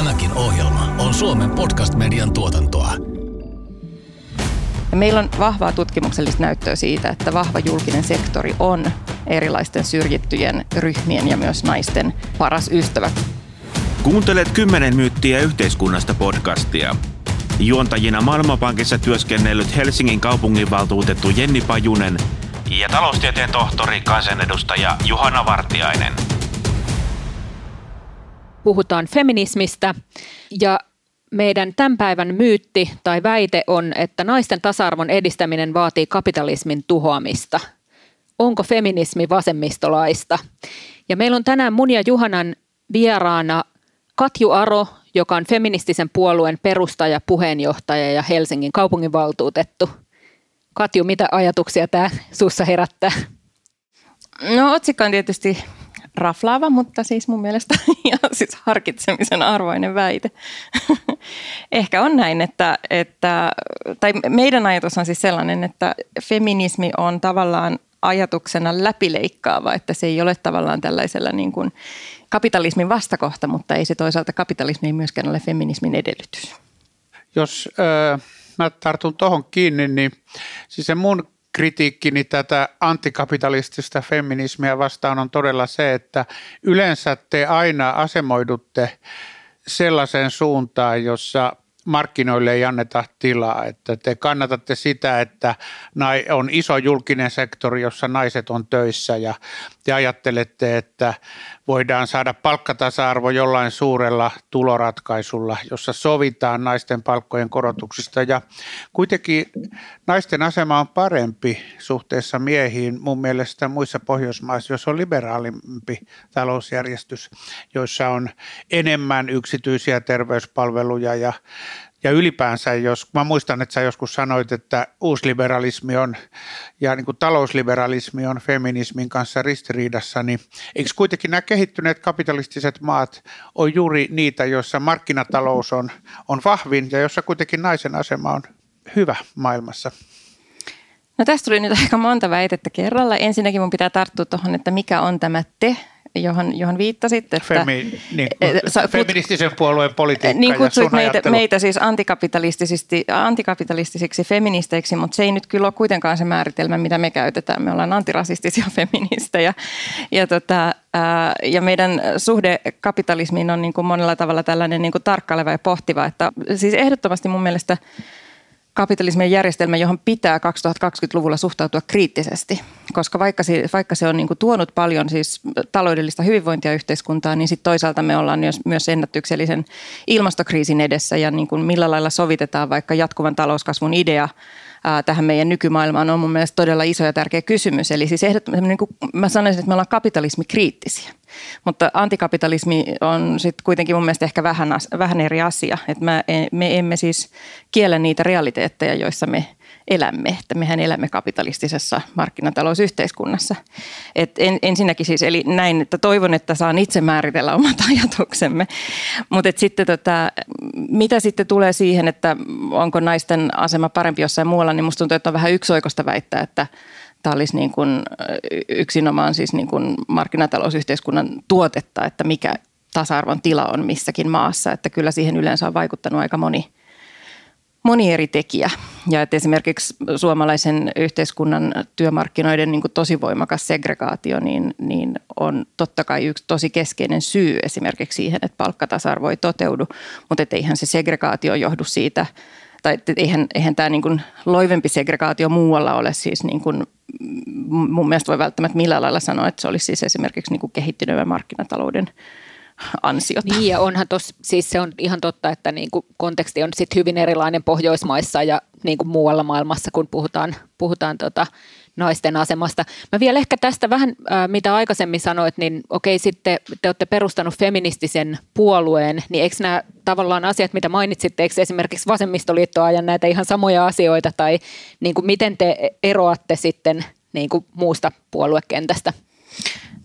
Tämäkin ohjelma on Suomen podcast-median tuotantoa. Meillä on vahvaa tutkimuksellista näyttöä siitä, että vahva julkinen sektori on erilaisten syrjittyjen ryhmien ja myös naisten paras ystävä. Kuuntelet kymmenen myyttiä yhteiskunnasta podcastia. Juontajina Maailmanpankissa työskennellyt Helsingin kaupunginvaltuutettu Jenni Pajunen ja taloustieteen tohtori kansanedustaja Juhana Vartiainen. Puhutaan feminismistä ja meidän tämän päivän myytti tai väite on, että naisten tasa-arvon edistäminen vaatii kapitalismin tuhoamista. Onko feminismi vasemmistolaista? Ja meillä on tänään mun ja Juhanan vieraana Katju Aro, joka on feministisen puolueen perustaja, puheenjohtaja ja Helsingin kaupunginvaltuutettu. Katju, mitä ajatuksia tämä suussa herättää? No otsikko on tietysti raflaava, mutta siis mun mielestä ja siis harkitsemisen arvoinen väite. Ehkä on näin, että, että, tai meidän ajatus on siis sellainen, että feminismi on tavallaan ajatuksena läpileikkaava, että se ei ole tavallaan tällaisella niin kuin kapitalismin vastakohta, mutta ei se toisaalta kapitalismi ei myöskään ole feminismin edellytys. Jos äh, mä tartun tuohon kiinni, niin siis se mun kritiikkini tätä antikapitalistista feminismiä vastaan on todella se, että yleensä te aina asemoidutte sellaiseen suuntaan, jossa markkinoille ei anneta tilaa, että te kannatatte sitä, että on iso julkinen sektori, jossa naiset on töissä ja te ajattelette, että voidaan saada palkkatasa-arvo jollain suurella tuloratkaisulla, jossa sovitaan naisten palkkojen korotuksista. Ja kuitenkin naisten asema on parempi suhteessa miehiin mun mielestä muissa Pohjoismaissa, jos on liberaalimpi talousjärjestys, joissa on enemmän yksityisiä terveyspalveluja ja ja ylipäänsä, jos mä muistan, että sä joskus sanoit, että uusliberalismi on ja niin kuin talousliberalismi on feminismin kanssa ristiriidassa, niin eikö kuitenkin nämä kehittyneet kapitalistiset maat on juuri niitä, joissa markkinatalous on, on vahvin ja jossa kuitenkin naisen asema on hyvä maailmassa? No tästä tuli nyt aika monta väitettä kerralla. Ensinnäkin mun pitää tarttua tuohon, että mikä on tämä te johon, johon viittasit. Että, Femi, niin, sä, feministisen puolueen politiikka Niin kutsuit meitä, meitä siis antikapitalistisiksi feministeiksi, mutta se ei nyt kyllä ole kuitenkaan se määritelmä, mitä me käytetään. Me ollaan antirasistisia feministejä. Ja, tota, ää, ja meidän suhde kapitalismiin on niin kuin monella tavalla tällainen niin kuin tarkkaileva ja pohtiva. Että, siis ehdottomasti mun mielestä – kapitalismin järjestelmä, johon pitää 2020-luvulla suhtautua kriittisesti, koska vaikka se, vaikka se on niin tuonut paljon siis taloudellista hyvinvointia yhteiskuntaan, niin sitten toisaalta me ollaan myös, myös ennätyksellisen ilmastokriisin edessä ja niin kuin millä lailla sovitetaan vaikka jatkuvan talouskasvun idea tähän meidän nykymaailmaan on mun mielestä todella iso ja tärkeä kysymys. Eli siis ehdottomasti, niin kuin mä sanoisin, että me ollaan kapitalismikriittisiä. Mutta antikapitalismi on sitten kuitenkin mun mielestä ehkä vähän, vähän eri asia. Että me, me emme siis kiellä niitä realiteetteja, joissa me elämme. Että mehän elämme kapitalistisessa markkinatalousyhteiskunnassa. Et en, ensinnäkin siis, eli näin, että toivon, että saan itse määritellä omat ajatuksemme. Mutta sitten tota, mitä sitten tulee siihen, että onko naisten asema parempi jossain muualla, niin musta tuntuu, että on vähän yksioikosta väittää, että tämä olisi niin kuin yksinomaan siis niin kuin markkinatalousyhteiskunnan tuotetta, että mikä tasa-arvon tila on missäkin maassa. Että kyllä siihen yleensä on vaikuttanut aika moni, moni eri tekijä. Ja että esimerkiksi suomalaisen yhteiskunnan työmarkkinoiden niin kuin tosi voimakas segregaatio niin, niin on totta kai yksi tosi keskeinen syy esimerkiksi siihen, että palkkatasa-arvo ei toteudu. Mutta eihän se segregaatio johdu siitä, tai eihän, eihän tämä niin kuin loivempi segregaatio muualla ole siis niin kuin mun mielestä voi välttämättä millään lailla sanoa, että se olisi siis esimerkiksi niin kuin markkinatalouden ansiota. Niin ja onhan tos, siis se on ihan totta, että niin konteksti on sit hyvin erilainen Pohjoismaissa ja niin muualla maailmassa, kun puhutaan, puhutaan tota, naisten asemasta. Mä vielä ehkä tästä vähän, äh, mitä aikaisemmin sanoit, niin okei, sitten te olette perustanut feministisen puolueen, niin eikö nämä tavallaan asiat, mitä mainitsitte, eikö esimerkiksi vasemmistoliitto ajan näitä ihan samoja asioita, tai niin kuin miten te eroatte sitten niin kuin muusta puoluekentästä?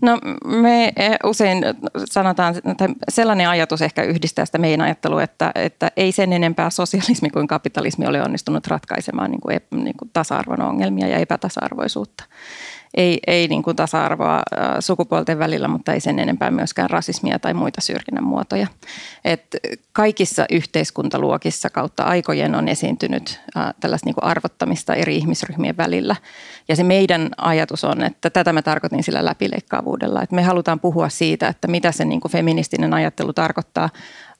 No me eh, usein sanotaan, että sellainen ajatus ehkä yhdistää sitä meidän ajattelua, että, että ei sen enempää sosialismi kuin kapitalismi ole onnistunut ratkaisemaan niin kuin, niin kuin tasa-arvon ongelmia ja epätasa-arvoisuutta. Ei, ei niin kuin tasa-arvoa sukupuolten välillä, mutta ei sen enempää myöskään rasismia tai muita syrjinnän muotoja. Et kaikissa yhteiskuntaluokissa kautta aikojen on esiintynyt tällaista niin kuin arvottamista eri ihmisryhmien välillä. Ja se meidän ajatus on, että tätä mä tarkoitin sillä läpileikkaavuudella, että me halutaan puhua siitä, että mitä se niin kuin feministinen ajattelu tarkoittaa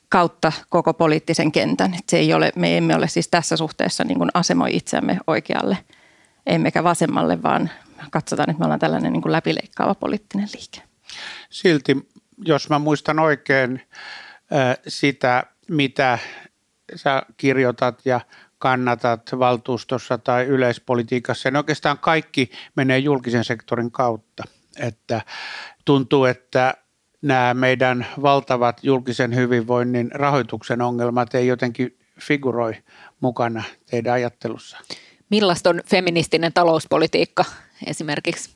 kautta koko poliittisen kentän. Et se ei ole, me emme ole siis tässä suhteessa niin kuin asemoi itseämme oikealle emmekä vasemmalle, vaan katsotaan, että me ollaan tällainen niin kuin läpileikkaava poliittinen liike. Silti, jos mä muistan oikein sitä, mitä sä kirjoitat ja kannatat valtuustossa tai yleispolitiikassa, niin oikeastaan kaikki menee julkisen sektorin kautta. Että tuntuu, että nämä meidän valtavat julkisen hyvinvoinnin rahoituksen ongelmat ei jotenkin figuroi mukana teidän ajattelussa. Millaista on feministinen talouspolitiikka esimerkiksi?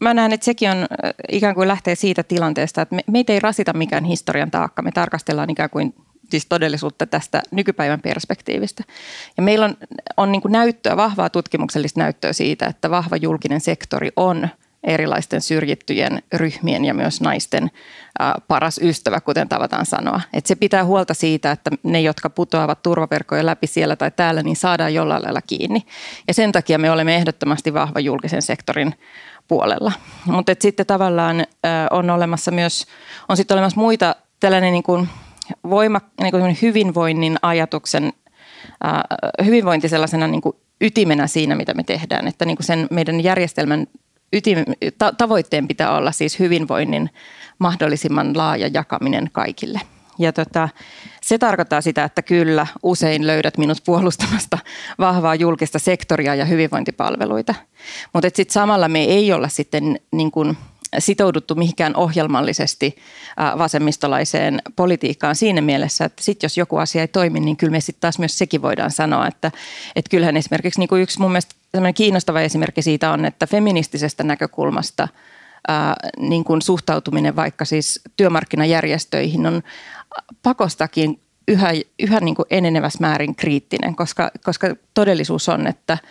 Mä näen, että sekin on ikään kuin lähtee siitä tilanteesta, että me, meitä ei rasita mikään historian taakka. Me tarkastellaan ikään kuin siis todellisuutta tästä nykypäivän perspektiivistä. Ja meillä on, on niin näyttöä, vahvaa tutkimuksellista näyttöä siitä, että vahva julkinen sektori on – erilaisten syrjittyjen ryhmien ja myös naisten paras ystävä, kuten tavataan sanoa. Et se pitää huolta siitä, että ne, jotka putoavat turvaverkkoja läpi siellä tai täällä, niin saadaan jollain lailla kiinni. Ja sen takia me olemme ehdottomasti vahva julkisen sektorin puolella. Mutta sitten tavallaan on olemassa myös, on sitten olemassa muita tällainen niin kuin voima, niin kuin hyvinvoinnin ajatuksen, hyvinvointi sellaisena niin kuin ytimenä siinä, mitä me tehdään. Että niin kuin sen meidän järjestelmän ytim, ta, tavoitteen pitää olla siis hyvinvoinnin mahdollisimman laaja jakaminen kaikille. Ja tota, se tarkoittaa sitä, että kyllä usein löydät minut puolustamasta vahvaa julkista sektoria ja hyvinvointipalveluita. Mutta sitten samalla me ei olla sitten niin kuin sitouduttu mihinkään ohjelmallisesti vasemmistolaiseen politiikkaan siinä mielessä, että sitten jos joku asia ei toimi, niin kyllä me sitten taas myös sekin voidaan sanoa, että, että kyllähän esimerkiksi niin kuin yksi mun mielestä kiinnostava esimerkki siitä on, että feministisestä näkökulmasta ää, niin kuin suhtautuminen vaikka siis työmarkkinajärjestöihin on pakostakin yhä, yhä niin kuin enenevässä määrin kriittinen, koska, koska todellisuus on, että –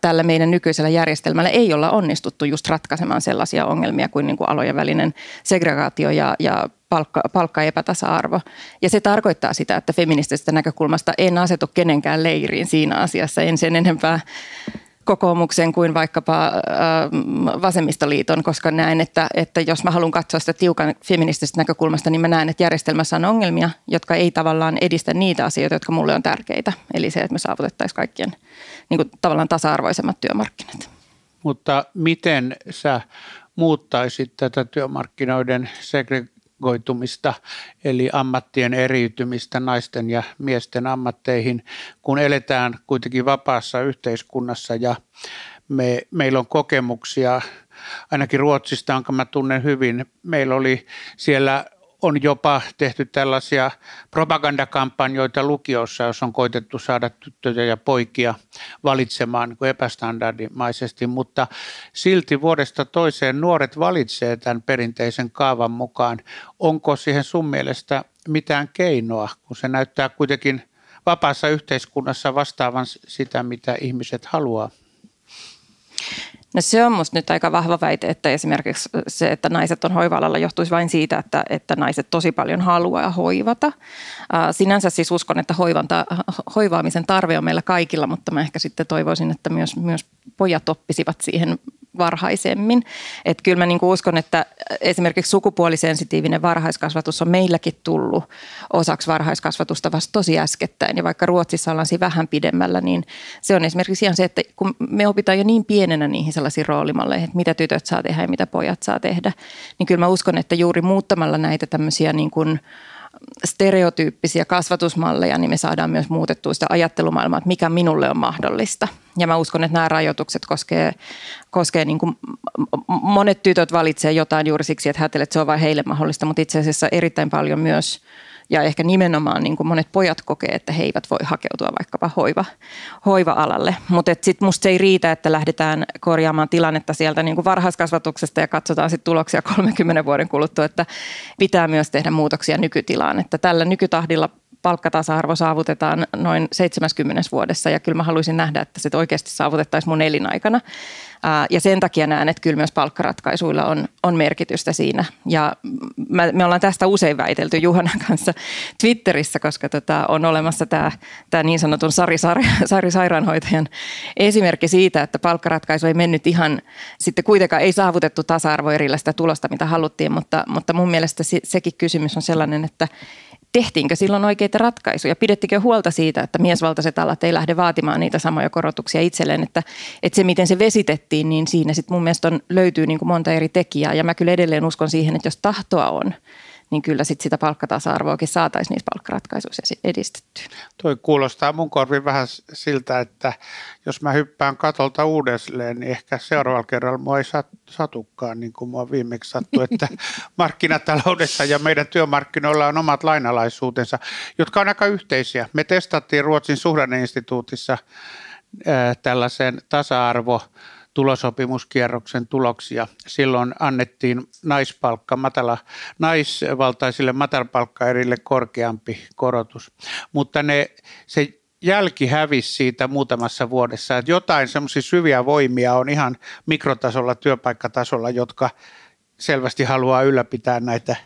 tällä meidän nykyisellä järjestelmällä ei olla onnistuttu just ratkaisemaan sellaisia ongelmia kuin, niin kuin alojen välinen segregaatio ja, ja palkka, palkkaepätasa-arvo. Ja se tarkoittaa sitä, että feministisestä näkökulmasta en asetu kenenkään leiriin siinä asiassa, en sen enempää kokoomuksen kuin vaikkapa vasemmistoliiton, koska näen, että, että jos mä haluan katsoa sitä tiukan feministisestä näkökulmasta, niin mä näen, että järjestelmässä on ongelmia, jotka ei tavallaan edistä niitä asioita, jotka mulle on tärkeitä. Eli se, että me saavutettaisiin kaikkien niin kuin tavallaan tasa-arvoisemmat työmarkkinat. Mutta miten sä muuttaisit tätä työmarkkinoiden segregoitumista, eli ammattien eriytymistä naisten ja miesten ammatteihin, kun eletään kuitenkin vapaassa yhteiskunnassa ja me, meillä on kokemuksia, ainakin Ruotsista, jonka mä tunnen hyvin. Meillä oli siellä on jopa tehty tällaisia propagandakampanjoita lukiossa, jos on koitettu saada tyttöjä ja poikia valitsemaan niin epästandardimaisesti, mutta silti vuodesta toiseen nuoret valitsee tämän perinteisen kaavan mukaan. Onko siihen sun mielestä mitään keinoa, kun se näyttää kuitenkin vapaassa yhteiskunnassa vastaavan sitä, mitä ihmiset haluaa? No se on musta nyt aika vahva väite, että esimerkiksi se, että naiset on hoiva-alalla johtuisi vain siitä, että, että naiset tosi paljon haluaa hoivata. Sinänsä siis uskon, että hoivanta, hoivaamisen tarve on meillä kaikilla, mutta mä ehkä sitten toivoisin, että myös, myös pojat oppisivat siihen varhaisemmin. Että kyllä mä niin kuin uskon, että esimerkiksi sukupuolisensitiivinen varhaiskasvatus on meilläkin tullut osaksi varhaiskasvatusta vasta tosi äskettäin. Ja vaikka Ruotsissa ollaan siinä vähän pidemmällä, niin se on esimerkiksi ihan se, että kun me opitaan jo niin pienenä niihin sellaisiin roolimalleihin, että mitä tytöt saa tehdä ja mitä pojat saa tehdä, niin kyllä mä uskon, että juuri muuttamalla näitä tämmöisiä niin kuin – stereotyyppisiä kasvatusmalleja, niin me saadaan myös muutettua sitä ajattelumaailmaa, että mikä minulle on mahdollista. Ja mä uskon, että nämä rajoitukset koskee, koskee niin kuin monet tytöt valitsee jotain juuri siksi, että ajattelee, että se on vain heille mahdollista, mutta itse asiassa erittäin paljon myös – ja ehkä nimenomaan niin kuin monet pojat kokee, että he eivät voi hakeutua vaikkapa hoiva, hoiva-alalle. Mutta sitten musta se ei riitä, että lähdetään korjaamaan tilannetta sieltä niin kuin varhaiskasvatuksesta ja katsotaan sitten tuloksia 30 vuoden kuluttua, että pitää myös tehdä muutoksia nykytilaan. Että tällä nykytahdilla palkkatasa-arvo saavutetaan noin 70 vuodessa ja kyllä mä haluaisin nähdä, että se oikeasti saavutettaisiin mun elinaikana. Ja sen takia näen, että kyllä myös palkkaratkaisuilla on, on merkitystä siinä. Ja me ollaan tästä usein väitelty Juhanan kanssa Twitterissä, koska tota, on olemassa tämä, tämä niin sanotun Sari, Sari, Sari Sairaanhoitajan esimerkki siitä, että palkkaratkaisu ei mennyt ihan, sitten kuitenkaan ei saavutettu tasa-arvo erillä sitä tulosta, mitä haluttiin, mutta, mutta mun mielestä se, sekin kysymys on sellainen, että tehtiinkö silloin oikeita ratkaisuja? Pidettikö huolta siitä, että miesvaltaiset alat ei lähde vaatimaan niitä samoja korotuksia itselleen, että, että se miten se vesitettiin, niin siinä sitten mun mielestä on, löytyy niin kuin monta eri tekijää ja mä kyllä edelleen uskon siihen, että jos tahtoa on, niin kyllä sit sitä palkkatasa-arvoakin saataisiin niissä palkkaratkaisuissa edistettyä. Toi kuulostaa mun korviin vähän siltä, että jos mä hyppään katolta uudelleen, niin ehkä seuraavalla kerralla mua ei satukaan niin kuin mua viimeksi sattui, että markkinataloudessa ja meidän työmarkkinoilla on omat lainalaisuutensa, jotka on aika yhteisiä. Me testattiin Ruotsin suhdanneinstituutissa tällaisen tasa-arvo tulosopimuskierroksen tuloksia. Silloin annettiin naispalkka, matala, naisvaltaisille matalapalkkaerille korkeampi korotus, mutta ne, se jälki hävisi siitä muutamassa vuodessa. Että jotain semmoisia syviä voimia on ihan mikrotasolla, työpaikkatasolla, jotka selvästi haluaa ylläpitää näitä,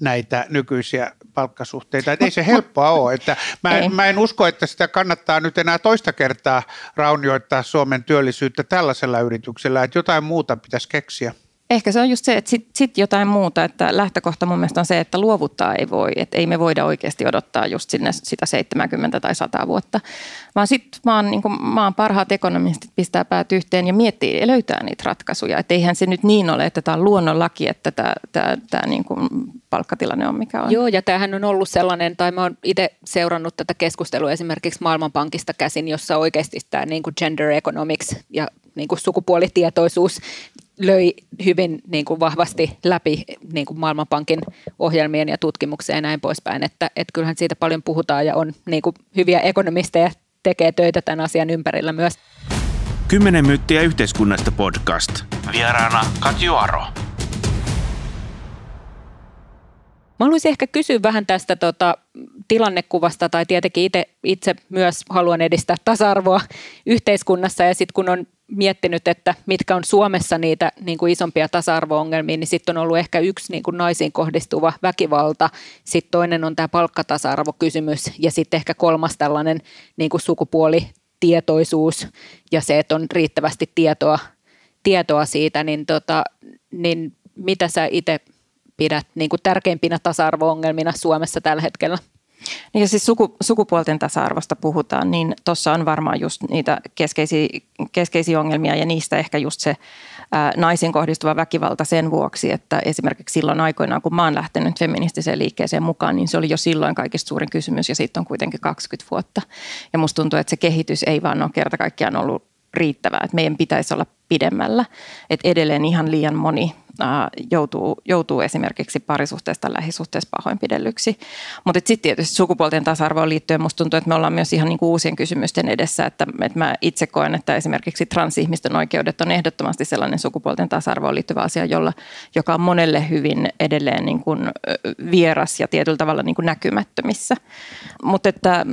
näitä nykyisiä palkkasuhteita. Ei se helppoa ole. Että mä, en, mä en usko, että sitä kannattaa nyt enää toista kertaa raunioittaa Suomen työllisyyttä tällaisella yrityksellä, että jotain muuta pitäisi keksiä. Ehkä se on just se, että sitten sit jotain muuta, että lähtökohta mun mielestä on se, että luovuttaa ei voi, että ei me voida oikeasti odottaa just sinne sitä 70 tai 100 vuotta, vaan sitten maan, niin maan parhaat ekonomistit pistää päät yhteen ja miettii ja löytää niitä ratkaisuja, että eihän se nyt niin ole, että tämä on luonnonlaki, että tämä, tämä, tämä niin kuin palkkatilanne on mikä on. Joo, ja tämähän on ollut sellainen, tai mä oon itse seurannut tätä keskustelua esimerkiksi Maailmanpankista käsin, jossa oikeasti tämä niin kuin gender economics ja niin kuin sukupuolitietoisuus löi hyvin niin kuin vahvasti läpi niin kuin Maailmanpankin ohjelmien ja tutkimukseen ja näin poispäin. Että, että kyllähän siitä paljon puhutaan ja on niin kuin hyviä ekonomisteja tekee töitä tämän asian ympärillä myös. Kymmenen myyttiä yhteiskunnasta podcast. Vieraana Katju Aro. Mä haluaisin ehkä kysyä vähän tästä tota, tilannekuvasta, tai tietenkin itse, itse myös haluan edistää tasa-arvoa yhteiskunnassa, ja sitten kun on miettinyt, että mitkä on Suomessa niitä niin kuin isompia tasa-arvo-ongelmia, niin sitten on ollut ehkä yksi niin kuin naisiin kohdistuva väkivalta, sitten toinen on tämä palkkatasa-arvokysymys, ja sitten ehkä kolmas tällainen niin kuin sukupuolitietoisuus, ja se, että on riittävästi tietoa, tietoa siitä, niin, tota, niin mitä sä itse pidät niin kuin tärkeimpinä tasa-arvo-ongelmina Suomessa tällä hetkellä? Niin ja siis suku, sukupuolten tasa-arvosta puhutaan, niin tuossa on varmaan just niitä keskeisiä, keskeisiä ongelmia ja niistä ehkä just se ää, naisiin kohdistuva väkivalta sen vuoksi, että esimerkiksi silloin aikoinaan, kun mä oon lähtenyt feministiseen liikkeeseen mukaan, niin se oli jo silloin kaikista suurin kysymys ja siitä on kuitenkin 20 vuotta. Ja musta tuntuu, että se kehitys ei vaan ole kerta kaikkiaan ollut riittävää, että meidän pitäisi olla pidemmällä. Että edelleen ihan liian moni joutuu, joutuu esimerkiksi parisuhteesta lähisuhteessa pahoinpidellyksi. Mutta sitten tietysti sukupuolten tasa-arvoon liittyen musta tuntuu, että me ollaan myös ihan niinku uusien kysymysten edessä, että, että mä itse koen, että esimerkiksi transihmisten oikeudet on ehdottomasti sellainen sukupuolten tasa-arvoon liittyvä asia, jolla, joka on monelle hyvin edelleen niin kuin vieras ja tietyllä tavalla niin kuin näkymättömissä. Mutta että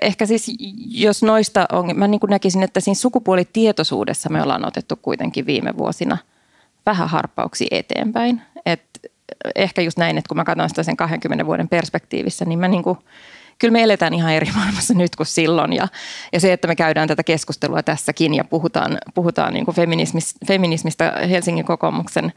ehkä siis jos noista on, mä niin kuin näkisin, että siinä sukupuolitietoisuudessa me ollaan otettu kuitenkin viime vuosina – vähän harppauksia eteenpäin. Et ehkä just näin, että kun mä katson sitä sen 20 vuoden perspektiivissä, niin mä niin kuin, kyllä me eletään ihan eri maailmassa nyt kuin silloin. Ja, ja se, että me käydään tätä keskustelua tässäkin ja puhutaan, puhutaan niin kuin feminismistä, feminismistä Helsingin kokoomuksen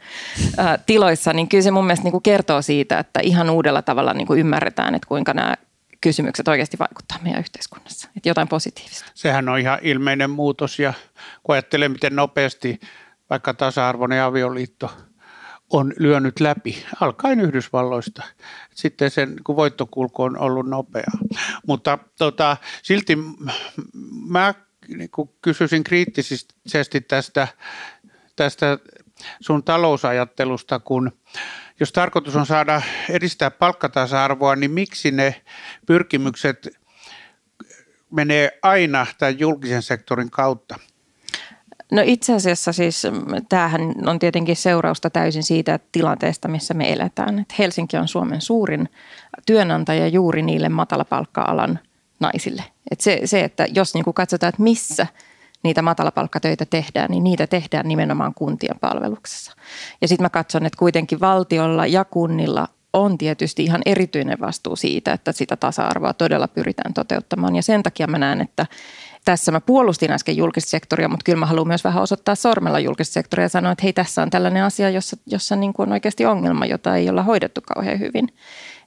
ää, tiloissa, niin kyllä se mun mielestä niin kuin kertoo siitä, että ihan uudella tavalla niin kuin ymmärretään, että kuinka nämä kysymykset oikeasti vaikuttaa meidän yhteiskunnassa. Että jotain positiivista. Sehän on ihan ilmeinen muutos ja kun ajattelee, miten nopeasti vaikka tasa-arvoinen avioliitto on lyönyt läpi, alkaen Yhdysvalloista. Sitten sen kun voittokulku on ollut nopeaa. Mutta tota, silti mä niin kysyisin kriittisesti tästä, tästä sun talousajattelusta, kun jos tarkoitus on saada edistää palkkatasa-arvoa, niin miksi ne pyrkimykset menee aina tämän julkisen sektorin kautta? No itse asiassa siis tämähän on tietenkin seurausta täysin siitä tilanteesta, missä me eletään. Et Helsinki on Suomen suurin työnantaja juuri niille matalapalkka-alan naisille. Et se, se, että jos niin kuin katsotaan, että missä niitä matalapalkkatöitä tehdään, niin niitä tehdään nimenomaan kuntien palveluksessa. Ja sitten mä katson, että kuitenkin valtiolla ja kunnilla on tietysti ihan erityinen vastuu siitä, että sitä tasa-arvoa todella pyritään toteuttamaan. Ja sen takia mä näen, että tässä mä puolustin äsken julkista sektoria, mutta kyllä mä haluan myös vähän osoittaa sormella julkista sektoria ja sanoa, että hei tässä on tällainen asia, jossa, jossa niin kuin on oikeasti ongelma, jota ei olla hoidettu kauhean hyvin.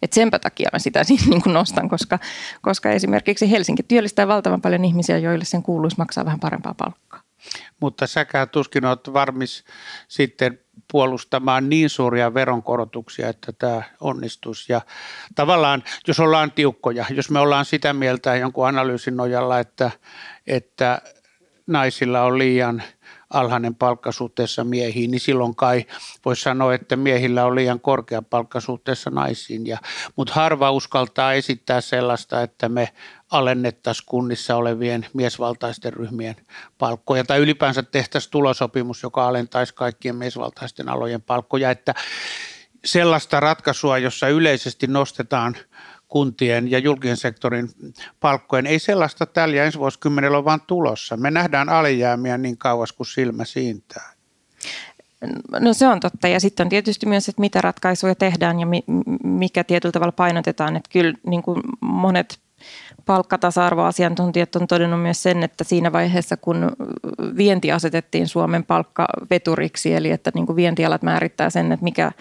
Et senpä takia mä sitä siis niin kuin nostan, koska, koska esimerkiksi Helsinki työllistää valtavan paljon ihmisiä, joille sen kuuluisi maksaa vähän parempaa palkkaa. Mutta säkään tuskin olet varmis sitten puolustamaan niin suuria veronkorotuksia, että tämä onnistuisi. Ja tavallaan, jos ollaan tiukkoja, jos me ollaan sitä mieltä jonkun analyysin nojalla, että, että naisilla on liian alhainen palkka suhteessa miehiin, niin silloin kai voisi sanoa, että miehillä on liian korkea palkka suhteessa naisiin. Ja, mutta harva uskaltaa esittää sellaista, että me alennettaisiin kunnissa olevien miesvaltaisten ryhmien palkkoja tai ylipäänsä tehtäisiin tulosopimus, joka alentaisi kaikkien miesvaltaisten alojen palkkoja, että sellaista ratkaisua, jossa yleisesti nostetaan kuntien ja julkisen sektorin palkkojen. Ei sellaista tällä ensi vuosikymmenellä ole vaan tulossa. Me nähdään alijäämiä niin kauas kuin silmä siintää. No se on totta ja sitten on tietysti myös, että mitä ratkaisuja tehdään ja mikä tietyllä tavalla painotetaan. Että kyllä niin kuin monet palkkatasa-arvoasiantuntijat on todennut myös sen, että siinä vaiheessa, kun vienti asetettiin Suomen palkkaveturiksi, eli että niin kuin vientialat määrittää sen, että mikä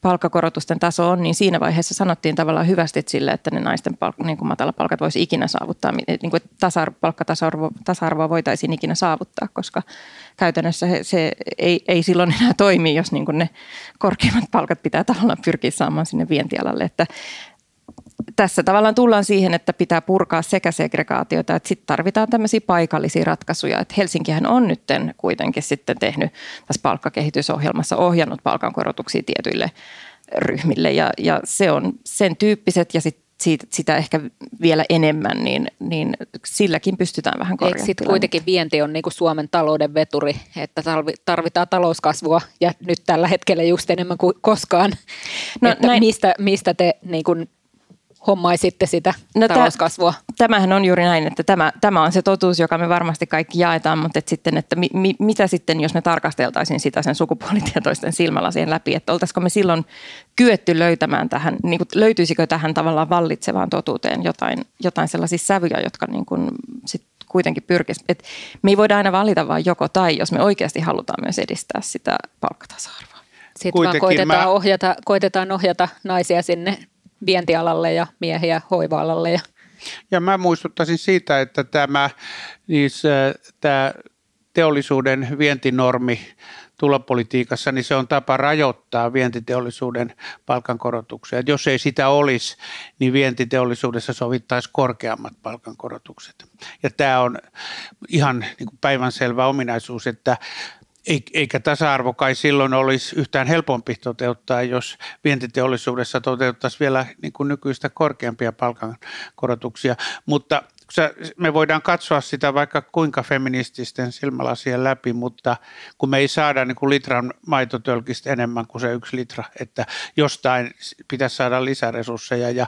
palkkakorotusten taso on, niin siinä vaiheessa sanottiin tavallaan hyvästi sille, että ne naisten palk- niin kuin matalapalkat voisi ikinä saavuttaa, niin kuin tasa palkkatasa-arvo, tasa-arvoa voitaisiin ikinä saavuttaa, koska käytännössä se ei, ei silloin enää toimi, jos niin kuin ne korkeimmat palkat pitää tavallaan pyrkiä saamaan sinne vientialalle, että tässä tavallaan tullaan siihen, että pitää purkaa sekä segregaatiota, että sitten tarvitaan tämmöisiä paikallisia ratkaisuja. Että Helsinkihän on nyt kuitenkin sitten tehnyt tässä palkkakehitysohjelmassa ohjannut palkankorotuksia tietyille ryhmille ja, ja se on sen tyyppiset ja sitten siitä, sitä ehkä vielä enemmän, niin, niin silläkin pystytään vähän korjaamaan. Eikö kuitenkin vienti on niin kuin Suomen talouden veturi, että tarvitaan talouskasvua ja nyt tällä hetkellä just enemmän kuin koskaan. No, että näin. Mistä, mistä te niin kuin hommaisitte sitä no, talouskasvua? Tämähän on juuri näin, että tämä, tämä on se totuus, joka me varmasti kaikki jaetaan, mutta että sitten, että mi, mi, mitä sitten, jos me tarkasteltaisiin sitä sen sukupuolitietoisten silmälasien läpi, että oltaisiko me silloin kyetty löytämään tähän, niin kuin, löytyisikö tähän tavallaan vallitsevaan totuuteen jotain, jotain sellaisia sävyjä, jotka niin kuin sit kuitenkin pyrkisi. Et me ei voida aina valita vain joko tai, jos me oikeasti halutaan myös edistää sitä palkkatasa-arvoa. Sitten Kuitenkin vaan koitetaan, mä... ohjata, koitetaan ohjata naisia sinne vientialalle ja miehiä hoiva-alalle. Ja, ja mä muistuttaisin siitä, että tämä, se, tämä teollisuuden vientinormi tulopolitiikassa, niin se on tapa rajoittaa vientiteollisuuden palkankorotuksia. Et jos ei sitä olisi, niin vientiteollisuudessa sovittaisi korkeammat palkankorotukset. Ja tämä on ihan niin päivänselvä ominaisuus, että eikä tasa-arvo kai silloin olisi yhtään helpompi toteuttaa, jos vientiteollisuudessa toteuttaisiin vielä niin kuin nykyistä korkeampia palkankorotuksia. Mutta me voidaan katsoa sitä vaikka kuinka feminististen silmälasien läpi, mutta kun me ei saada niin kuin litran maitotölkistä enemmän kuin se yksi litra, että jostain pitäisi saada lisäresursseja ja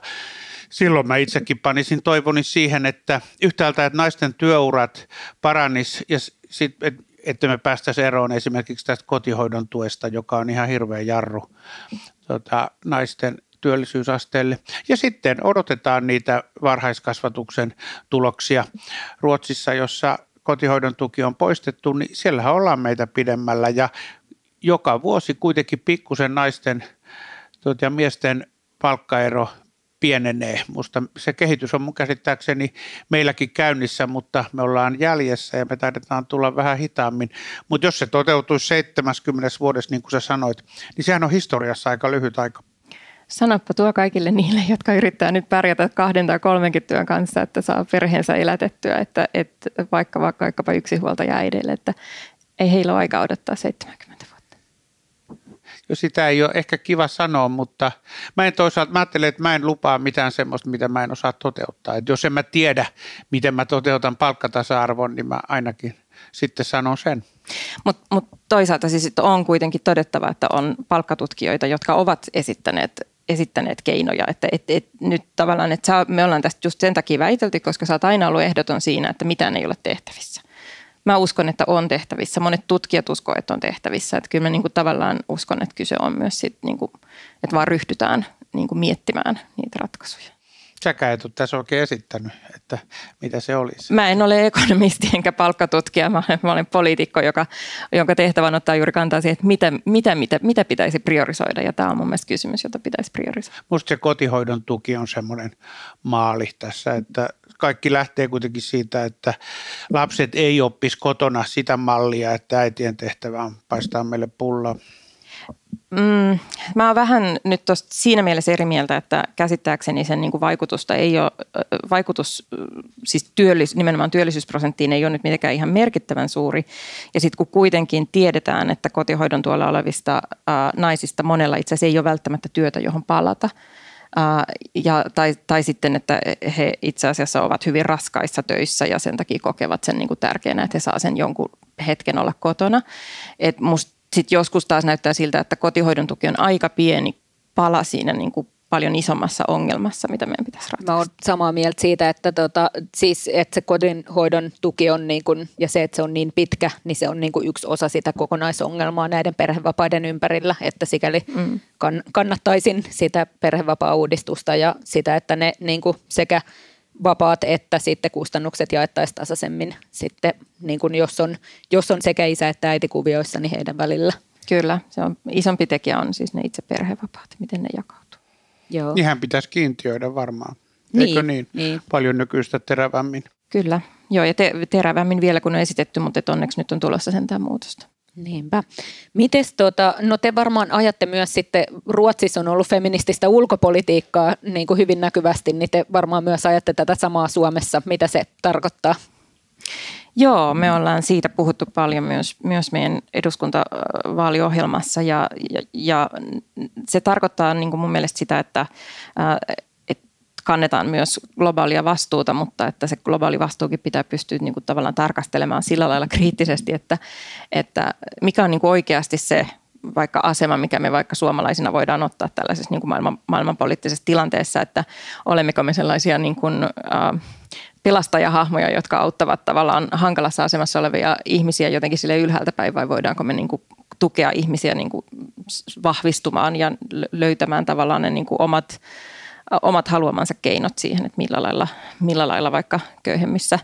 silloin mä itsekin panisin toivoni siihen, että yhtäältä, että naisten työurat paranis ja sit, että me päästäisiin eroon esimerkiksi tästä kotihoidon tuesta, joka on ihan hirveä jarru tota, naisten työllisyysasteelle. Ja sitten odotetaan niitä varhaiskasvatuksen tuloksia Ruotsissa, jossa kotihoidon tuki on poistettu, niin siellä ollaan meitä pidemmällä ja joka vuosi kuitenkin pikkusen naisten tuota, ja miesten palkkaero pienenee. Musta se kehitys on mun käsittääkseni meilläkin käynnissä, mutta me ollaan jäljessä ja me taidetaan tulla vähän hitaammin. Mutta jos se toteutuisi 70 vuodessa, niin kuin sä sanoit, niin sehän on historiassa aika lyhyt aika. Sanoppa tuo kaikille niille, jotka yrittää nyt pärjätä kahden tai kolmenkin työn kanssa, että saa perheensä elätettyä, että, että vaikka vaikkapa yksi huoltaja äidille, että ei heillä ole aikaa odottaa 70 jo sitä ei ole ehkä kiva sanoa, mutta mä en toisaalta, mä ajattelen, että mä en lupaa mitään semmoista, mitä mä en osaa toteuttaa. Että jos en mä tiedä, miten mä toteutan palkkatasa-arvon, niin mä ainakin sitten sanon sen. Mutta mut toisaalta siis on kuitenkin todettava, että on palkkatutkijoita, jotka ovat esittäneet esittäneet keinoja, että et, et, nyt tavallaan, että saa, me ollaan tästä just sen takia väitelty, koska sä oot aina ollut ehdoton siinä, että mitään ei ole tehtävissä. Mä uskon, että on tehtävissä. Monet tutkijat uskovat, että on tehtävissä. Että kyllä mä niin kuin tavallaan uskon, että kyse on myös sit, niin kuin, että vaan ryhdytään niin kuin miettimään niitä ratkaisuja. Säkään et ole tässä oikein esittänyt, että mitä se olisi. Mä en ole ekonomisti enkä palkkatutkija, mä olen, mä olen poliitikko, joka, jonka tehtävän ottaa juuri kantaa siihen, että mitä, mitä, mitä, mitä pitäisi priorisoida. Ja tämä on mun mielestä kysymys, jota pitäisi priorisoida. Musta se kotihoidon tuki on semmoinen maali tässä, että kaikki lähtee kuitenkin siitä, että lapset ei oppisi kotona sitä mallia, että äitien tehtävä on paistaa meille pullaa. Mm, mä oon vähän nyt tosta siinä mielessä eri mieltä, että käsittääkseni sen niin kuin vaikutusta ei ole, vaikutus siis työllis, nimenomaan työllisyysprosenttiin ei ole nyt mitenkään ihan merkittävän suuri. Ja sitten kun kuitenkin tiedetään, että kotihoidon tuolla olevista ää, naisista monella itse asiassa ei ole välttämättä työtä, johon palata, ja, tai, tai sitten, että he itse asiassa ovat hyvin raskaissa töissä ja sen takia kokevat sen niin kuin tärkeänä, että he saa sen jonkun hetken olla kotona. Et musta sitten joskus taas näyttää siltä, että kotihoidon tuki on aika pieni pala siinä niin kuin paljon isommassa ongelmassa, mitä meidän pitäisi ratkaista. Mä oon samaa mieltä siitä, että, tota, siis, että se kotihoidon tuki on niin kuin, ja se, että se on niin pitkä, niin se on niin kuin yksi osa sitä kokonaisongelmaa näiden perhevapaiden ympärillä, että sikäli mm. kann, kannattaisin sitä perhevapaa-uudistusta ja sitä, että ne niin kuin sekä – vapaat että sitten kustannukset jaettaisiin tasaisemmin sitten, niin kuin jos, on, jos on sekä isä että äiti kuvioissa, niin heidän välillä. Kyllä, se on isompi tekijä on siis ne itse perhevapaat, miten ne jakautuu. Joo. Niinhän pitäisi kiintiöidä varmaan, niin, eikö niin? niin? Paljon nykyistä terävämmin. Kyllä, joo ja te, terävämmin vielä kun on esitetty, mutta onneksi nyt on tulossa sentään muutosta. Niinpä. Mites tota, no te varmaan ajatte myös sitten, Ruotsissa on ollut feminististä ulkopolitiikkaa niin kuin hyvin näkyvästi, niin te varmaan myös ajatte tätä samaa Suomessa. Mitä se tarkoittaa? Joo, me ollaan siitä puhuttu paljon myös, myös meidän eduskuntavaaliohjelmassa ja, ja, ja se tarkoittaa niin kuin mun mielestä sitä, että kannetaan myös globaalia vastuuta, mutta että se globaali vastuukin pitää pystyä niin kuin tavallaan tarkastelemaan sillä lailla kriittisesti, että, että mikä on niin kuin oikeasti se vaikka asema, mikä me vaikka suomalaisina voidaan ottaa tällaisessa niin kuin maailman, maailmanpoliittisessa tilanteessa, että olemmeko me sellaisia niin kuin, äh, pelastajahahmoja, jotka auttavat tavallaan hankalassa asemassa olevia ihmisiä jotenkin sille ylhäältä päin, vai voidaanko me niin kuin tukea ihmisiä niin kuin vahvistumaan ja löytämään tavallaan ne niin kuin omat omat haluamansa keinot siihen, että millä lailla, millä lailla vaikka köyhemmissä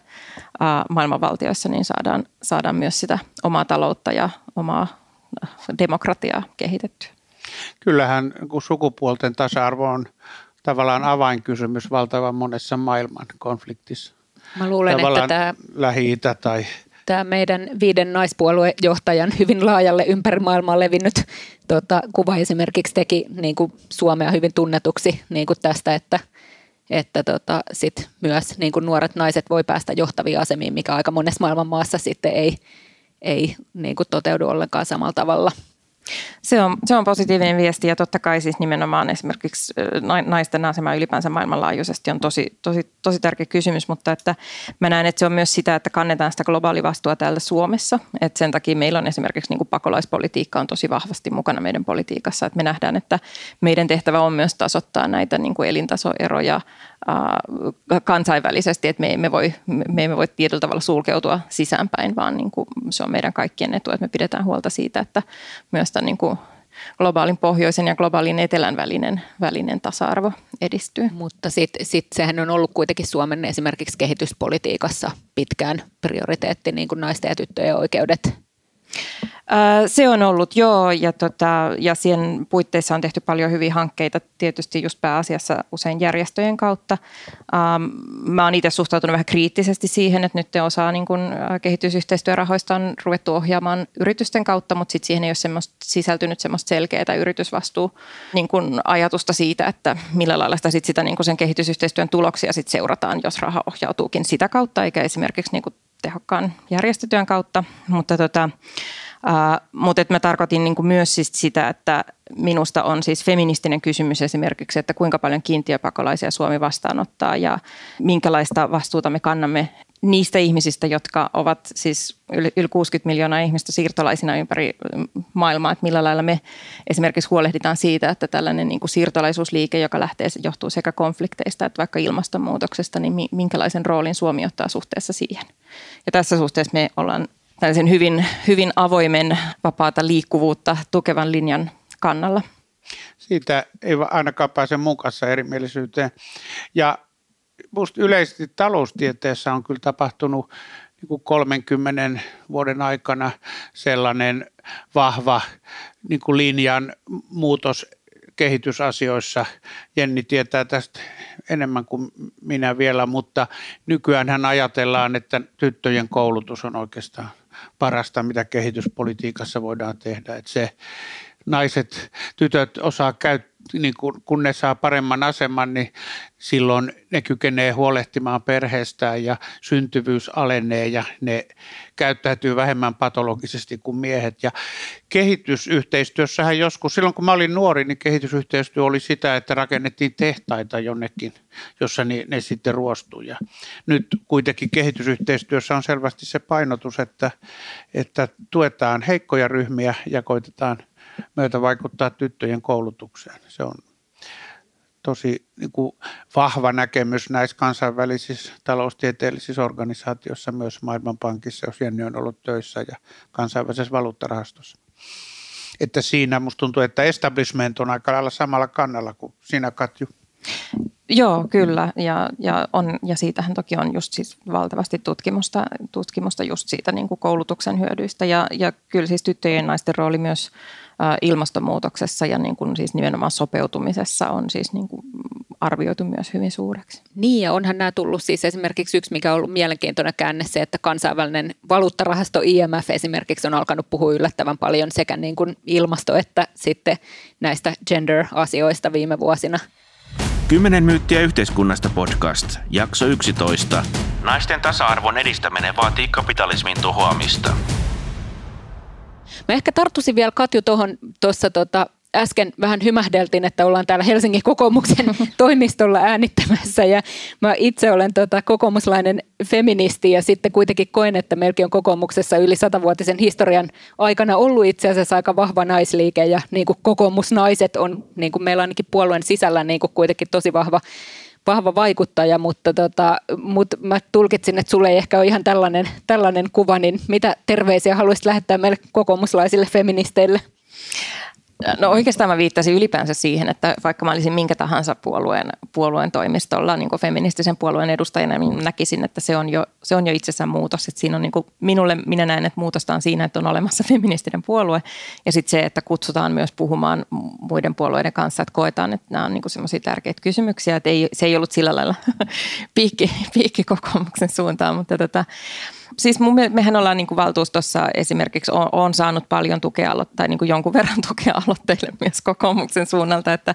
maailmanvaltioissa niin saadaan, saadaan myös sitä omaa taloutta ja omaa demokratiaa kehitettyä. Kyllähän kun sukupuolten tasa-arvo on tavallaan avainkysymys valtavan monessa maailman konfliktissa. Mä luulen, tavallaan että tämä... Lähi-Itä tai tämä meidän viiden naispuoluejohtajan hyvin laajalle ympäri maailmaa levinnyt tota, kuva esimerkiksi teki niin kuin Suomea hyvin tunnetuksi niin kuin tästä, että, että tota, sit myös niin kuin nuoret naiset voi päästä johtaviin asemiin, mikä aika monessa maailman maassa sitten ei, ei niin kuin toteudu ollenkaan samalla tavalla – se on, se on positiivinen viesti ja totta kai siis nimenomaan esimerkiksi naisten asema ylipäänsä maailmanlaajuisesti on tosi, tosi, tosi tärkeä kysymys, mutta että mä näen, että se on myös sitä, että kannetaan sitä globaalivastua täällä Suomessa. Että sen takia meillä on esimerkiksi niin kuin pakolaispolitiikka on tosi vahvasti mukana meidän politiikassa, että me nähdään, että meidän tehtävä on myös tasoittaa näitä niin kuin elintasoeroja kansainvälisesti, että me emme voi, me emme voi tietyllä tavalla sulkeutua sisäänpäin, vaan niin kuin se on meidän kaikkien etu, että me pidetään huolta siitä, että myös tämän niin kuin globaalin pohjoisen ja globaalin etelän välinen, välinen tasa-arvo edistyy. Mutta sitten sit sehän on ollut kuitenkin Suomen esimerkiksi kehityspolitiikassa pitkään prioriteetti, niin kuin naisten ja tyttöjen oikeudet se on ollut joo, ja, tota, ja siihen puitteissa on tehty paljon hyviä hankkeita, tietysti just pääasiassa usein järjestöjen kautta. Ähm, mä oon itse suhtautunut vähän kriittisesti siihen, että nyt osaa niin kun, kehitysyhteistyörahoista on ruvettu ohjaamaan yritysten kautta, mutta sitten siihen ei ole semmoista, sisältynyt semmoista selkeää yritysvastuu niin kun ajatusta siitä, että millä lailla sitä, sit sitä niin sen kehitysyhteistyön tuloksia sit seurataan, jos raha ohjautuukin sitä kautta, eikä esimerkiksi niin tehokkaan järjestötyön kautta. Mutta tota, Uh, mutta mä tarkoitin niin kuin myös siis sitä, että minusta on siis feministinen kysymys esimerkiksi, että kuinka paljon kiintiöpakolaisia Suomi vastaanottaa ja minkälaista vastuuta me kannamme niistä ihmisistä, jotka ovat siis yli, yli 60 miljoonaa ihmistä siirtolaisina ympäri maailmaa, että millä lailla me esimerkiksi huolehditaan siitä, että tällainen niin kuin siirtolaisuusliike, joka lähtee, johtuu sekä konflikteista että vaikka ilmastonmuutoksesta, niin minkälaisen roolin Suomi ottaa suhteessa siihen. Ja tässä suhteessa me ollaan tällaisen hyvin, hyvin avoimen vapaata liikkuvuutta tukevan linjan kannalla. Siitä ei ainakaan pääse mun kanssa erimielisyyteen. Ja minusta yleisesti taloustieteessä on kyllä tapahtunut niin kuin 30 vuoden aikana sellainen vahva niin kuin linjan muutos kehitysasioissa. Jenni tietää tästä enemmän kuin minä vielä, mutta nykyään hän ajatellaan, että tyttöjen koulutus on oikeastaan parasta, mitä kehityspolitiikassa voidaan tehdä. Että se naiset, tytöt osaa käyttää, niin kun, kun ne saa paremman aseman, niin silloin ne kykenee huolehtimaan perheestään ja syntyvyys alenee ja ne käyttäytyy vähemmän patologisesti kuin miehet. Ja kehitysyhteistyössähän joskus, silloin kun mä olin nuori, niin kehitysyhteistyö oli sitä, että rakennettiin tehtaita jonnekin, jossa ne, ne sitten ruostuu. Ja nyt kuitenkin kehitysyhteistyössä on selvästi se painotus, että, että tuetaan heikkoja ryhmiä ja koitetaan – myötä vaikuttaa tyttöjen koulutukseen. Se on tosi niin kuin vahva näkemys näissä kansainvälisissä taloustieteellisissä organisaatioissa, myös Maailmanpankissa, jos Jenni on ollut töissä ja kansainvälisessä valuuttarahastossa. Että siinä musta tuntuu, että establishment on aika lailla samalla kannalla kuin sinä Katju. Joo, kyllä. Ja, ja, on, ja siitähän toki on just siis valtavasti tutkimusta, tutkimusta just siitä niin kuin koulutuksen hyödyistä. Ja, ja kyllä siis tyttöjen ja naisten rooli myös ilmastonmuutoksessa ja niin kuin siis nimenomaan sopeutumisessa on siis niin kuin arvioitu myös hyvin suureksi. Niin ja onhan nämä tullut siis esimerkiksi yksi, mikä on ollut mielenkiintoinen käänne se, että kansainvälinen valuuttarahasto IMF esimerkiksi on alkanut puhua yllättävän paljon sekä niin kuin ilmasto- että sitten näistä gender-asioista viime vuosina. Kymmenen myyttiä yhteiskunnasta podcast, jakso 11. Naisten tasa-arvon edistäminen vaatii kapitalismin tuhoamista. Mä ehkä tarttuisin vielä Katju tuohon tuossa tota, äsken vähän hymähdeltiin, että ollaan täällä Helsingin kokoomuksen toimistolla äänittämässä ja mä itse olen tota kokoomuslainen feministi ja sitten kuitenkin koen, että meilläkin on kokoomuksessa yli satavuotisen historian aikana ollut itse asiassa aika vahva naisliike ja niin kuin kokoomusnaiset on, niin kuin meillä ainakin puolueen sisällä niin kuin kuitenkin tosi vahva vahva vaikuttaja, mutta tota, mut mä tulkitsin, että sulle ei ehkä ole ihan tällainen, tällainen kuva, niin mitä terveisiä haluaisit lähettää meille kokoomuslaisille feministeille? No oikeastaan mä viittasin ylipäänsä siihen, että vaikka mä olisin minkä tahansa puolueen, puolueen toimistolla niin feministisen puolueen edustajana, niin näkisin, että se on jo, se on jo itsessään muutos. Että siinä on niin minulle, minä näen, että muutosta on siinä, että on olemassa feministinen puolue ja sitten se, että kutsutaan myös puhumaan muiden puolueiden kanssa, että koetaan, että nämä on niin semmoisia tärkeitä kysymyksiä. Että ei, se ei ollut sillä lailla piikki, piikki kokoomuksen suuntaan, mutta tota, Siis mun, mehän ollaan niin kuin valtuustossa esimerkiksi, on, on saanut paljon tukea tai niin kuin jonkun verran tukea aloitteille myös kokoomuksen suunnalta, että,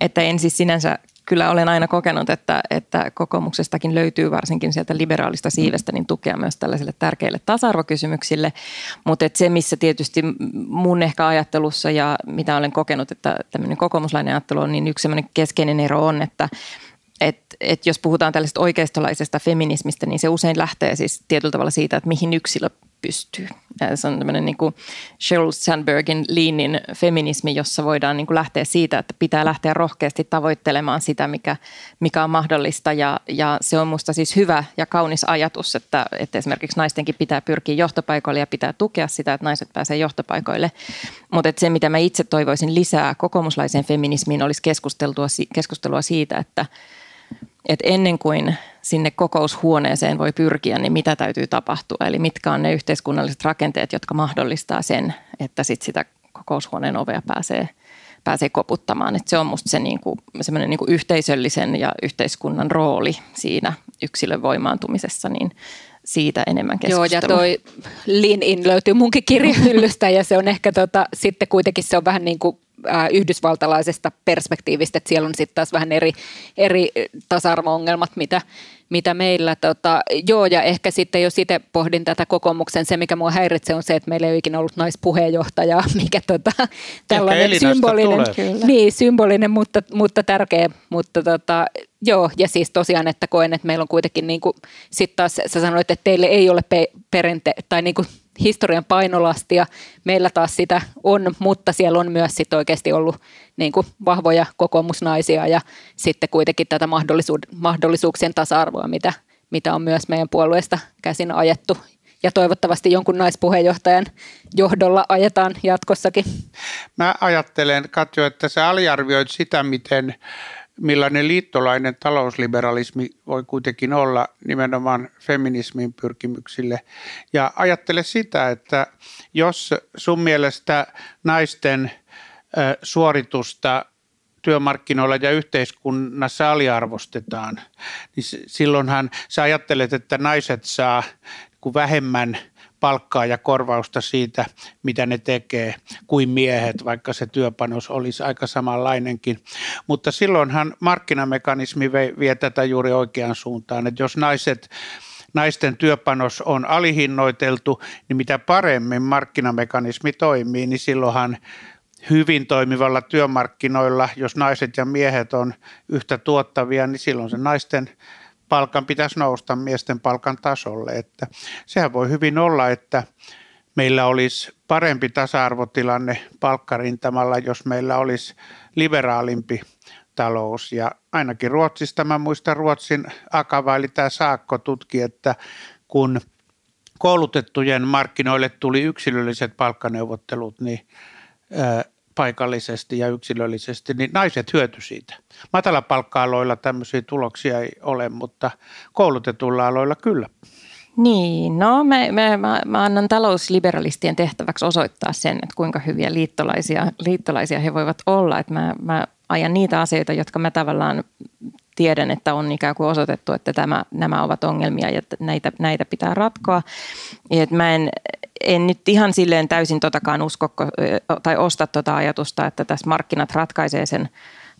että en siis sinänsä kyllä olen aina kokenut, että, että kokoomuksestakin löytyy varsinkin sieltä liberaalista siivestä niin tukea myös tällaisille tärkeille tasa-arvokysymyksille. Mutta se, missä tietysti mun ehkä ajattelussa ja mitä olen kokenut, että tämmöinen kokoomuslainen ajattelu on, niin yksi keskeinen ero on, että että et jos puhutaan tällaisesta oikeistolaisesta feminismistä, niin se usein lähtee siis tietyllä tavalla siitä, että mihin yksilö pystyy. Ja se on tämmöinen niin Sheryl Sandbergin liinin feminismi, jossa voidaan niin kuin lähteä siitä, että pitää lähteä rohkeasti tavoittelemaan sitä, mikä, mikä on mahdollista. Ja, ja se on minusta siis hyvä ja kaunis ajatus, että, että esimerkiksi naistenkin pitää pyrkiä johtopaikoille ja pitää tukea sitä, että naiset pääsee johtopaikoille. Mutta se, mitä mä itse toivoisin lisää kokoomuslaiseen feminismiin, olisi keskustelua, keskustelua siitä, että – että ennen kuin sinne kokoushuoneeseen voi pyrkiä, niin mitä täytyy tapahtua? Eli mitkä on ne yhteiskunnalliset rakenteet, jotka mahdollistaa sen, että sit sitä kokoushuoneen ovea pääsee, pääsee koputtamaan. Et se on minusta se niinku, niinku yhteisöllisen ja yhteiskunnan rooli siinä yksilön voimaantumisessa, niin siitä enemmän keskustelua. Joo, ja toi Lean In löytyy munkin kirjahyllystä ja se on ehkä tota, sitten kuitenkin se on vähän niin kuin äh, yhdysvaltalaisesta perspektiivistä, että siellä on sitten taas vähän eri, eri tasa-arvo-ongelmat, mitä, mitä meillä, tota, joo ja ehkä sitten jos itse pohdin tätä kokoomuksen, se mikä mua häiritsee on se, että meillä ei ole ikinä ollut naispuheenjohtajaa, mikä tota, tällainen symbolinen, niin, symbolinen mutta, mutta tärkeä, mutta tota, Joo, ja siis tosiaan, että koen, että meillä on kuitenkin, niin kuin, sit taas sä sanoit, että teille ei ole pe- perinte, tai niin kuin historian painolastia, meillä taas sitä on, mutta siellä on myös sit oikeasti ollut niin kuin vahvoja kokoomusnaisia ja sitten kuitenkin tätä mahdollisuud- mahdollisuuksien tasa-arvoa, mitä, mitä on myös meidän puolueesta käsin ajettu ja toivottavasti jonkun naispuheenjohtajan johdolla ajetaan jatkossakin. Mä ajattelen, Katjo, että sä aliarvioit sitä, miten millainen liittolainen talousliberalismi voi kuitenkin olla nimenomaan feminismin pyrkimyksille. Ja ajattele sitä, että jos sun mielestä naisten suoritusta työmarkkinoilla ja yhteiskunnassa aliarvostetaan, niin silloinhan sä ajattelet, että naiset saa vähemmän – palkkaa ja korvausta siitä, mitä ne tekee, kuin miehet, vaikka se työpanos olisi aika samanlainenkin. Mutta silloinhan markkinamekanismi vie, tätä juuri oikeaan suuntaan, että jos naiset naisten työpanos on alihinnoiteltu, niin mitä paremmin markkinamekanismi toimii, niin silloinhan hyvin toimivalla työmarkkinoilla, jos naiset ja miehet on yhtä tuottavia, niin silloin se naisten palkan pitäisi nousta miesten palkan tasolle. Että sehän voi hyvin olla, että meillä olisi parempi tasa-arvotilanne palkkarintamalla, jos meillä olisi liberaalimpi talous. Ja ainakin Ruotsista, mä muistan Ruotsin Akava, eli tämä Saakko tutki, että kun koulutettujen markkinoille tuli yksilölliset palkkaneuvottelut, niin paikallisesti ja yksilöllisesti, niin naiset hyöty siitä. Matalapalkka-aloilla tämmöisiä tuloksia ei ole, mutta koulutetulla aloilla kyllä. Niin, no mä, mä, mä, mä annan talousliberalistien tehtäväksi osoittaa sen, että kuinka hyviä liittolaisia, liittolaisia he voivat olla. Että mä, mä ajan niitä asioita, jotka mä tavallaan tiedän, että on ikään kuin osoitettu, että tämä, nämä ovat ongelmia ja näitä, näitä pitää ratkoa. Et mä en, en nyt ihan silleen täysin totakaan usko tai osta tuota ajatusta, että tässä markkinat ratkaisee sen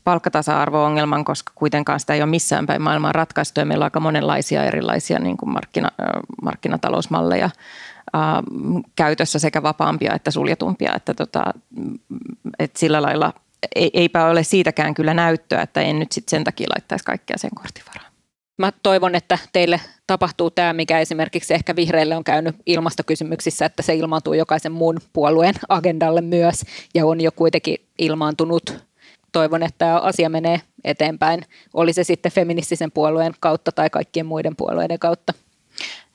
palkkatasa-arvo-ongelman, koska kuitenkaan sitä ei ole missään päin maailmaa ratkaistu ja meillä on aika monenlaisia erilaisia niin kuin markkina, markkinatalousmalleja ää, käytössä sekä vapaampia että suljetumpia, että, tota, että sillä lailla ei, eipä ole siitäkään kyllä näyttöä, että en nyt sitten sen takia laittaisi kaikkea sen kortin varaan. Mä toivon, että teille tapahtuu tämä, mikä esimerkiksi ehkä vihreille on käynyt ilmastokysymyksissä, että se ilmaantuu jokaisen muun puolueen agendalle myös ja on jo kuitenkin ilmaantunut. Toivon, että tämä asia menee eteenpäin, oli se sitten feministisen puolueen kautta tai kaikkien muiden puolueiden kautta.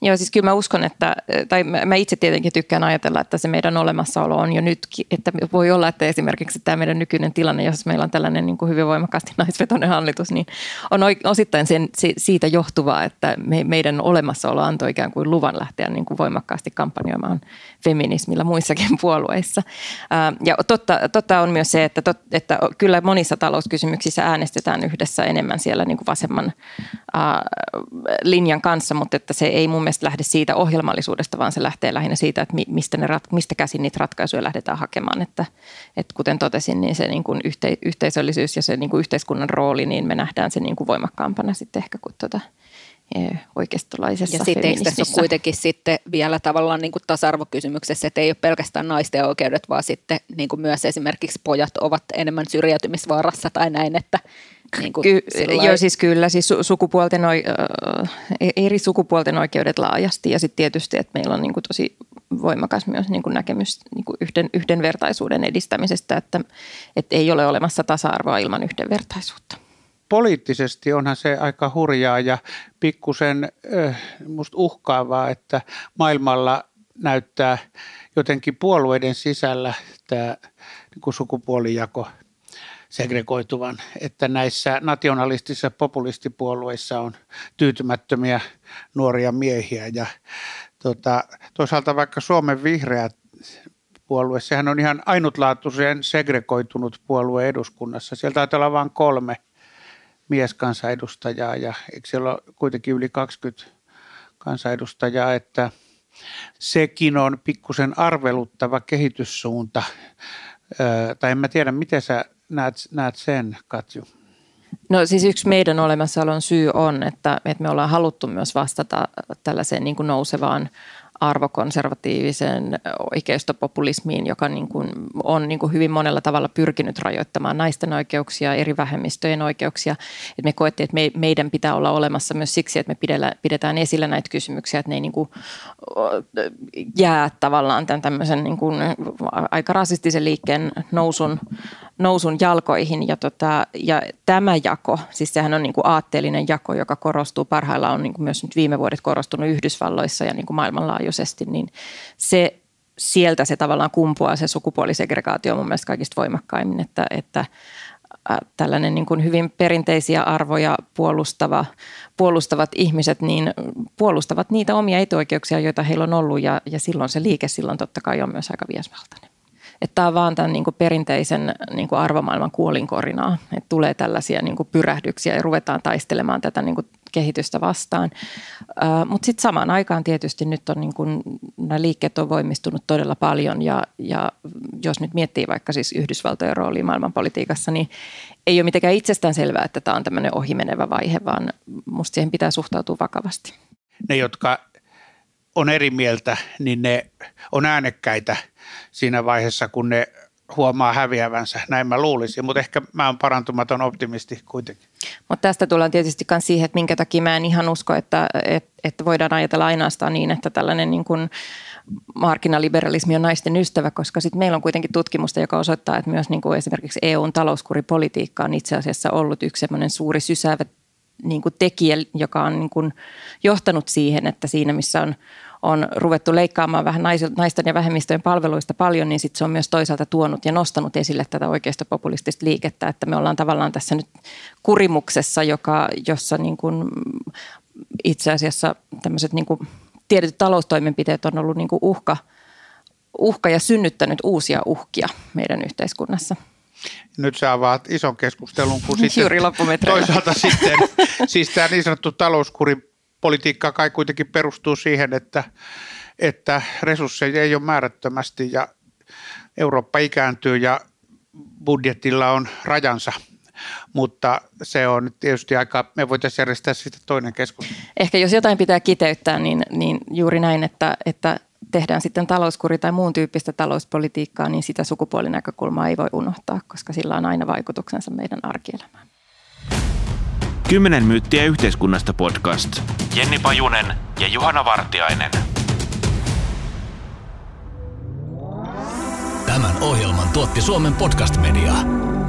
Joo, siis kyllä mä uskon, että, tai mä itse tietenkin tykkään ajatella, että se meidän olemassaolo on jo nytkin, että voi olla, että esimerkiksi tämä meidän nykyinen tilanne, jos meillä on tällainen niin kuin hyvin voimakkaasti naisvetoinen hallitus, niin on osittain sen, siitä johtuvaa, että me, meidän olemassaolo antoi ikään kuin luvan lähteä niin kuin voimakkaasti kampanjoimaan feminismillä muissakin puolueissa. Ja totta, totta on myös se, että, tot, että kyllä monissa talouskysymyksissä äänestetään yhdessä enemmän siellä niin kuin vasemman linjan kanssa, mutta että se ei mun mielestä lähde siitä ohjelmallisuudesta, vaan se lähtee lähinnä siitä, että mistä, ne, mistä käsin niitä ratkaisuja lähdetään hakemaan. Että, että kuten totesin, niin se niin kuin yhte, yhteisöllisyys ja se niin kuin yhteiskunnan rooli, niin me nähdään se niin kuin voimakkaampana sitten ehkä kuin tuota, oikeistolaisessa Ja sitten eikö tässä ole kuitenkin sitten vielä tavallaan niin kuin tasa-arvokysymyksessä, että ei ole pelkästään naisten oikeudet, vaan sitten niin kuin myös esimerkiksi pojat ovat enemmän syrjäytymisvaarassa tai näin, että niin kuin Ky- sillai... Joo, siis kyllä, siis sukupuolten, eri sukupuolten oikeudet laajasti. Ja sitten tietysti, että meillä on niin kuin tosi voimakas myös niin kuin näkemys niin kuin yhden, yhdenvertaisuuden edistämisestä, että, että ei ole olemassa tasa-arvoa ilman yhdenvertaisuutta. Poliittisesti onhan se aika hurjaa ja pikkusen äh, musta uhkaavaa, että maailmalla näyttää jotenkin puolueiden sisällä tämä niin sukupuolijako segregoituvan, että näissä nationalistisissa populistipuolueissa on tyytymättömiä nuoria miehiä ja tota, toisaalta vaikka Suomen vihreät puolue, sehän on ihan ainutlaatuisen segregoitunut puolue eduskunnassa. Sieltä taitaa olla vain kolme mieskansanedustajaa ja eikö siellä ole kuitenkin yli 20 kansanedustajaa, että sekin on pikkusen arveluttava kehityssuunta. tai en mä tiedä, miten sä näet, näet sen, Katju? No siis yksi meidän olemassaolon syy on, että, että me ollaan haluttu myös vastata tällaiseen niin kuin nousevaan arvokonservatiiviseen oikeistopopulismiin, joka niin kuin on niin kuin hyvin monella tavalla pyrkinyt rajoittamaan naisten oikeuksia, eri vähemmistöjen oikeuksia. Et me koettiin, että me, meidän pitää olla olemassa myös siksi, että me pidellä, pidetään esillä näitä kysymyksiä, että ne ei niin kuin jää tavallaan tämän tämmöisen niin kuin aika rasistisen liikkeen nousun, nousun jalkoihin. Ja, tota, ja tämä jako, siis sehän on niin kuin aatteellinen jako, joka korostuu parhaillaan, on niin kuin myös nyt viime vuodet korostunut Yhdysvalloissa ja niin kuin maailmanlaajuisesti, niin se sieltä se tavallaan kumpuaa se sukupuolisegregaatio mun mielestä kaikista voimakkaimmin, että, että tällainen niin kuin hyvin perinteisiä arvoja puolustava, puolustavat ihmiset niin puolustavat niitä omia etuoikeuksia, joita heillä on ollut ja, ja silloin se liike silloin totta kai on myös aika viesvaltainen. Että tämä on vaan tämän niin kuin perinteisen niin kuin arvomaailman kuolinkorinaa, että tulee tällaisia niin kuin pyrähdyksiä ja ruvetaan taistelemaan tätä niin kuin kehitystä vastaan. Mutta sitten samaan aikaan tietysti nyt on niin kun, nämä liikkeet on voimistunut todella paljon ja, ja jos nyt miettii vaikka siis Yhdysvaltojen roolia maailmanpolitiikassa, niin ei ole mitenkään itsestään selvää, että tämä on tämmöinen ohimenevä vaihe, vaan musta siihen pitää suhtautua vakavasti. Ne, jotka on eri mieltä, niin ne on äänekkäitä siinä vaiheessa, kun ne huomaa häviävänsä, näin mä luulisin, mutta ehkä mä oon parantumaton optimisti kuitenkin. Mutta tästä tullaan tietysti myös siihen, että minkä takia mä en ihan usko, että, että, voidaan ajatella ainoastaan niin, että tällainen niin kuin markkinaliberalismi on naisten ystävä, koska sitten meillä on kuitenkin tutkimusta, joka osoittaa, että myös niin kuin esimerkiksi EUn talouskuripolitiikka on itse asiassa ollut yksi suuri sysäävä niin kuin tekijä, joka on niin kuin johtanut siihen, että siinä missä on on ruvettu leikkaamaan vähän naisten ja vähemmistöjen palveluista paljon, niin sitten se on myös toisaalta tuonut ja nostanut esille tätä oikeistopopulistista liikettä, että me ollaan tavallaan tässä nyt kurimuksessa, joka, jossa niin kuin itse asiassa tämmöiset niin kuin tietyt taloustoimenpiteet on ollut niin kuin uhka, uhka ja synnyttänyt uusia uhkia meidän yhteiskunnassa. Nyt sä avaat ison keskustelun, kun sitten toisaalta sitten, siis tämä niin sanottu talouskuri politiikka kai kuitenkin perustuu siihen, että, että resursseja ei ole määrättömästi ja Eurooppa ikääntyy ja budjetilla on rajansa mutta se on tietysti aika, me voitaisiin järjestää sitten toinen keskustelu. Ehkä jos jotain pitää kiteyttää, niin, niin juuri näin, että, että tehdään sitten talouskuri tai muun tyyppistä talouspolitiikkaa, niin sitä sukupuolinäkökulmaa ei voi unohtaa, koska sillä on aina vaikutuksensa meidän arkielämään. Kymmenen myyttiä yhteiskunnasta podcast. Jenni Pajunen ja Juhana Vartiainen. Tämän ohjelman tuotti Suomen Podcast Media.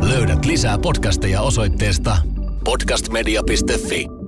Löydät lisää podcasteja osoitteesta podcastmedia.fi.